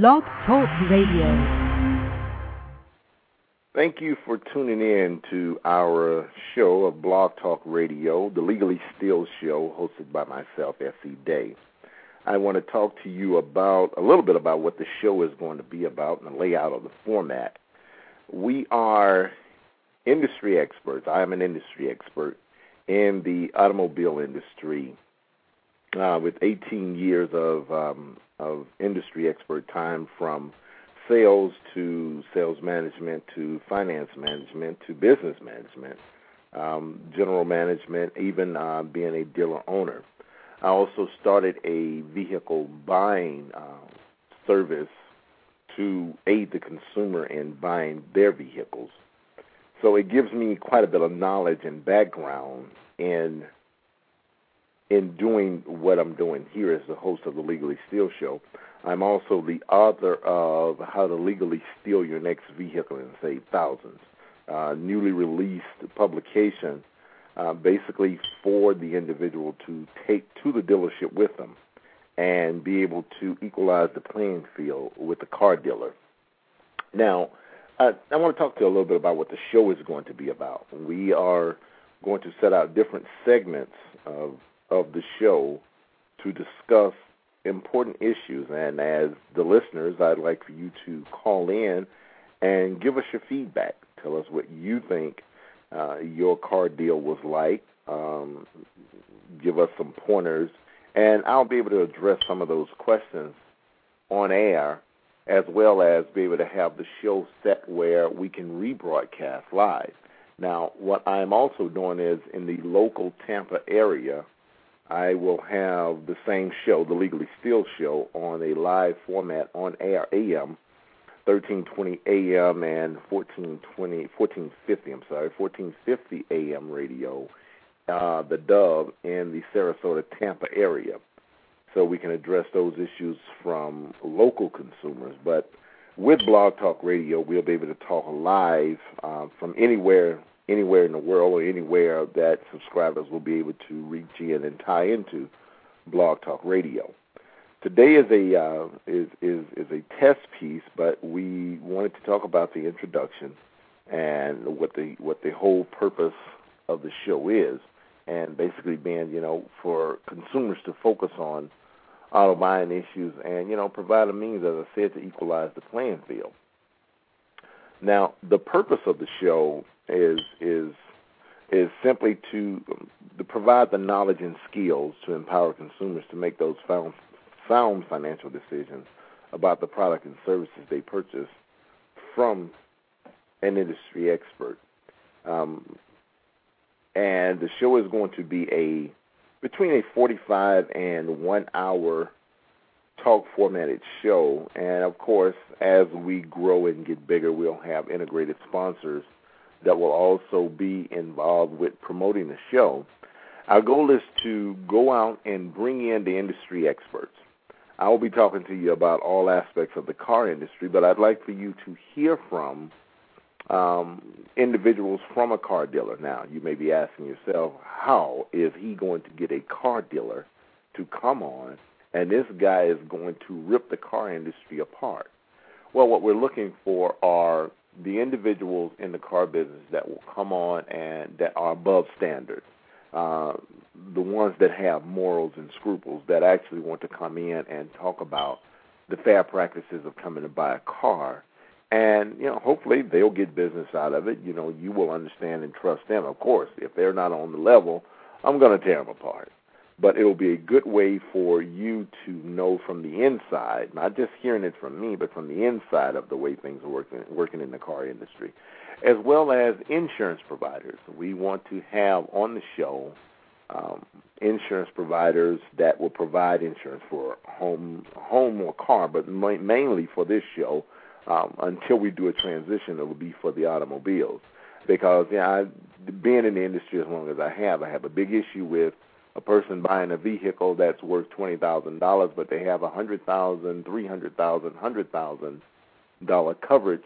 Blog Talk Radio. Thank you for tuning in to our show of Blog Talk Radio, the Legally Steal Show, hosted by myself, S.E. Day. I want to talk to you about a little bit about what the show is going to be about and the layout of the format. We are industry experts. I am an industry expert in the automobile industry uh, with 18 years of um, of industry expert time from sales to sales management to finance management to business management, um, general management, even uh, being a dealer owner. I also started a vehicle buying uh, service to aid the consumer in buying their vehicles. So it gives me quite a bit of knowledge and background in in doing what I'm doing here as the host of the Legally Steal Show. I'm also the author of How to Legally Steal Your Next Vehicle and Save Thousands, uh, newly released publication, uh, basically for the individual to take to the dealership with them and be able to equalize the playing field with the car dealer. Now, I, I want to talk to you a little bit about what the show is going to be about. We are going to set out different segments of of the show to discuss important issues. And as the listeners, I'd like for you to call in and give us your feedback. Tell us what you think uh, your car deal was like. Um, give us some pointers, and I'll be able to address some of those questions on air, as well as be able to have the show set where we can rebroadcast live. Now, what I'm also doing is in the local Tampa area, I will have the same show, the Legally Steal Show, on a live format on air AM, 1320 AM and 1420, 1450, I'm sorry, 1450 AM radio, uh, the Dove in the Sarasota, Tampa area. So we can address those issues from local consumers. But with Blog Talk Radio, we'll be able to talk live uh, from anywhere anywhere in the world or anywhere that subscribers will be able to reach in and tie into Blog Talk Radio. Today is a uh, is is is a test piece, but we wanted to talk about the introduction and what the what the whole purpose of the show is, and basically being you know for consumers to focus on auto buying issues and you know provide a means, as I said, to equalize the playing field. Now, the purpose of the show is simply to, to provide the knowledge and skills to empower consumers to make those sound, sound financial decisions about the product and services they purchase from an industry expert. Um, and the show is going to be a between a 45 and one hour talk formatted show. And of course, as we grow and get bigger, we'll have integrated sponsors that will also be involved with promoting the show. Our goal is to go out and bring in the industry experts. I will be talking to you about all aspects of the car industry, but I'd like for you to hear from um, individuals from a car dealer. Now, you may be asking yourself, how is he going to get a car dealer to come on and this guy is going to rip the car industry apart? Well, what we're looking for are the individuals in the car business that will come on and that are above standard, uh, the ones that have morals and scruples that actually want to come in and talk about the fair practices of coming to buy a car. And, you know, hopefully they'll get business out of it. You know, you will understand and trust them. Of course, if they're not on the level, I'm going to tear them apart but it'll be a good way for you to know from the inside, not just hearing it from me, but from the inside of the way things are working working in the car industry, as well as insurance providers. We want to have on the show um, insurance providers that will provide insurance for home home or car, but mainly for this show. Um, until we do a transition, it will be for the automobiles because yeah, I, being in the industry as long as I have, I have a big issue with a person buying a vehicle that's worth twenty thousand dollars, but they have a hundred thousand, three hundred thousand, hundred thousand dollar coverage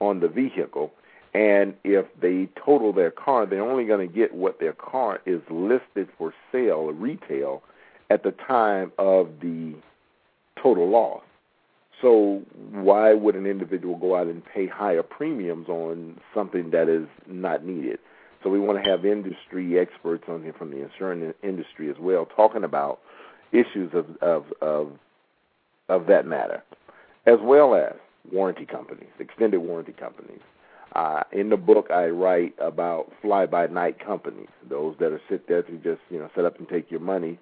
on the vehicle, and if they total their car, they're only going to get what their car is listed for sale, retail, at the time of the total loss. So why would an individual go out and pay higher premiums on something that is not needed? So we want to have industry experts on here from the insurance industry as well, talking about issues of of of, of that matter, as well as warranty companies, extended warranty companies. Uh, in the book, I write about fly-by-night companies, those that are sit there to just you know set up and take your money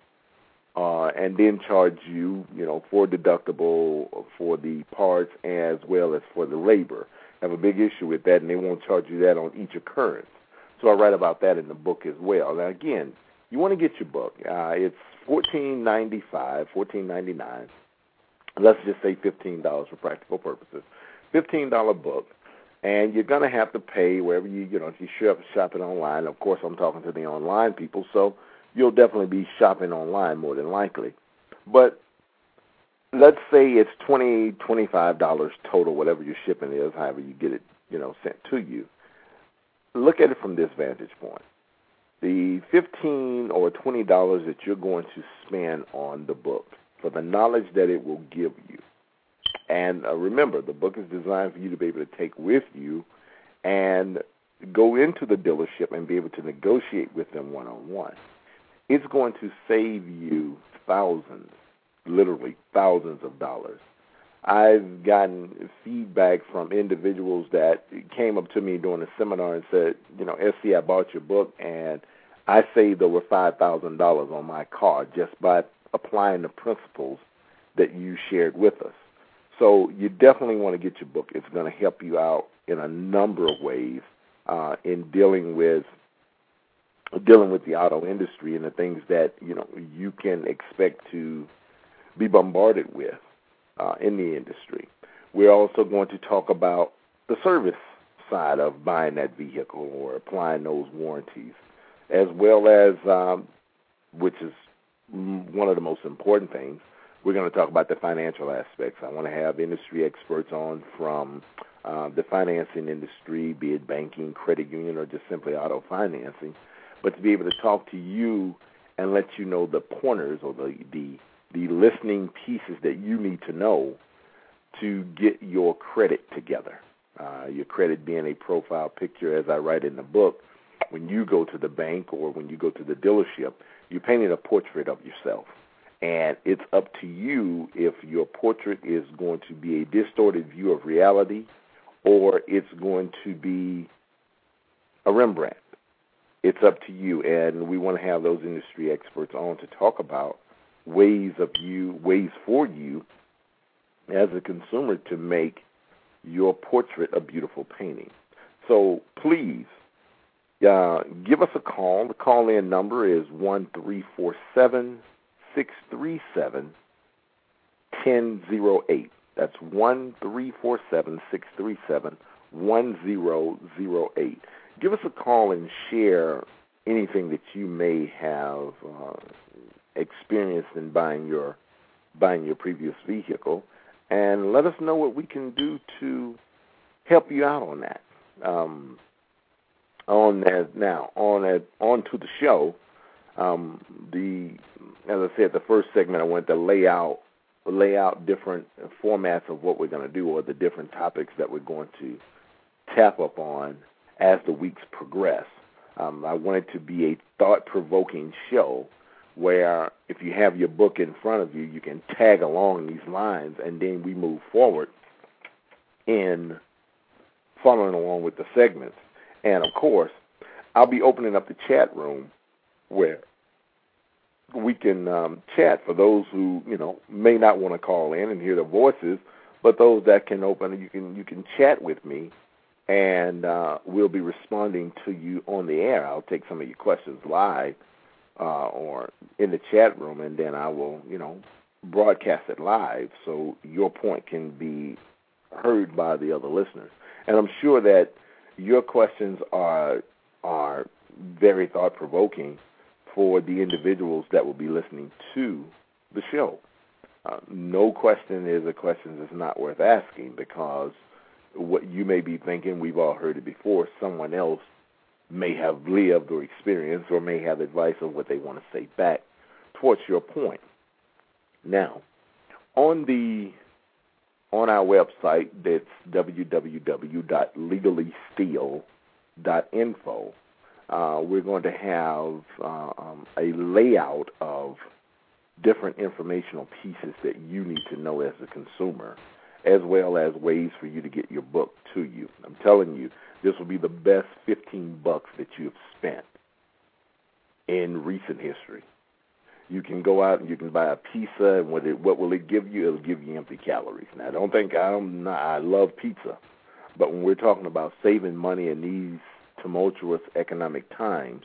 uh, and then charge you, you know, for deductible for the parts as well as for the labor. I have a big issue with that, and they won't charge you that on each occurrence. So I write about that in the book as well. Now again, you want to get your book. Uh, it's fourteen ninety five, fourteen ninety nine. Let's just say fifteen dollars for practical purposes. Fifteen dollar book, and you're gonna have to pay wherever you you know if you shop shopping online. Of course, I'm talking to the online people, so you'll definitely be shopping online more than likely. But let's say it's twenty, twenty-five dollars total, whatever your shipping is, however you get it, you know, sent to you. Look at it from this vantage point. The fifteen or twenty dollars that you're going to spend on the book for the knowledge that it will give you. And uh, remember, the book is designed for you to be able to take with you and go into the dealership and be able to negotiate with them one on one it's going to save you thousands, literally thousands of dollars. I've gotten feedback from individuals that came up to me during a seminar and said, you know, SC, I bought your book and I saved over five thousand dollars on my car just by applying the principles that you shared with us. So you definitely want to get your book. It's going to help you out in a number of ways uh, in dealing with dealing with the auto industry and the things that you know you can expect to be bombarded with uh, in the industry. We're also going to talk about the service side of buying that vehicle or applying those warranties, as well as um, which is one of the most important things. We're going to talk about the financial aspects. I want to have industry experts on from uh, the financing industry, be it banking, credit union, or just simply auto financing but to be able to talk to you and let you know the pointers or the the the listening pieces that you need to know to get your credit together. Uh, your credit being a profile picture, as I write in the book. When you go to the bank or when you go to the dealership, you're painting a portrait of yourself. And it's up to you if your portrait is going to be a distorted view of reality or it's going to be a Rembrandt it's up to you. And we want to have those industry experts on to talk about ways of you, ways for you as a consumer to make your portrait a beautiful painting. So please uh, give us a call. The call in number is one three four seven six three seven ten zero eight. That's one three four seven six three seven one zero zero eight give us a call and share anything that you may have uh, experienced in buying your buying your previous vehicle, and let us know what we can do to help you out on that. Um, on that now, on that, on to the show. Um, the as I said, the first segment I went to lay out lay out different formats of what we're going to do, or the different topics that we're going to tap up on as the weeks progress. Um, I want it to be a thought provoking show where if you have your book in front of you, you can tag along these lines and then we move forward in following along with the segments. And of course, I'll be opening up the chat room where we can um, chat for those who you know may not want to call in and hear the voices, but those that can open, you can you can chat with me and uh, we'll be responding to you on the air. I'll take some of your questions live uh, or in the chat room, and then I will, you know, broadcast it live so your point can be heard by the other listeners. And I'm sure that your questions are are very thought provoking for the individuals that will be listening to the show. Uh, no question is a question that's not worth asking because what you may be thinking, we've all heard it before, someone else may have lived or experienced or may have advice on what they want to say back towards your point. Now, on the on our website that's www.legallysteal.info, uh, we're going to have uh, um, a layout of different informational pieces that you need to know as a consumer, as well as ways for you to get your book to you. I'm telling you, this will be the best 15 bucks that you've spent in recent history. You can go out and you can buy a pizza, and what it, what will it give you? It'll give you empty calories. Now, don't think I'm not, I love pizza, but when we're talking about saving money in these tumultuous economic times,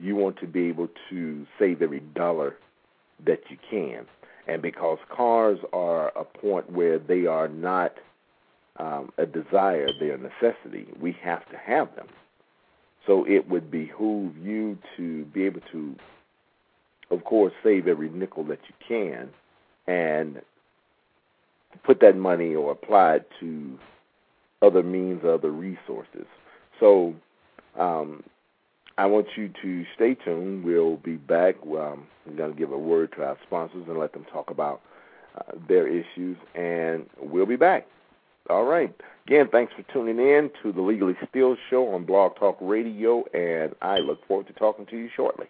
you want to be able to save every dollar that you can. And because cars are a point where they are not um, a desire, they're a necessity, we have to have them. So it would behoove you to be able to, of course, save every nickel that you can and put that money or apply it to other means, other resources. So um, I want you to stay tuned. We'll be back. I'm going to give a word to our sponsors and let them talk about uh, their issues, and we'll be back. All right. Again, thanks for tuning in to the Legally Steal Show on Blog Talk Radio, and I look forward to talking to you shortly.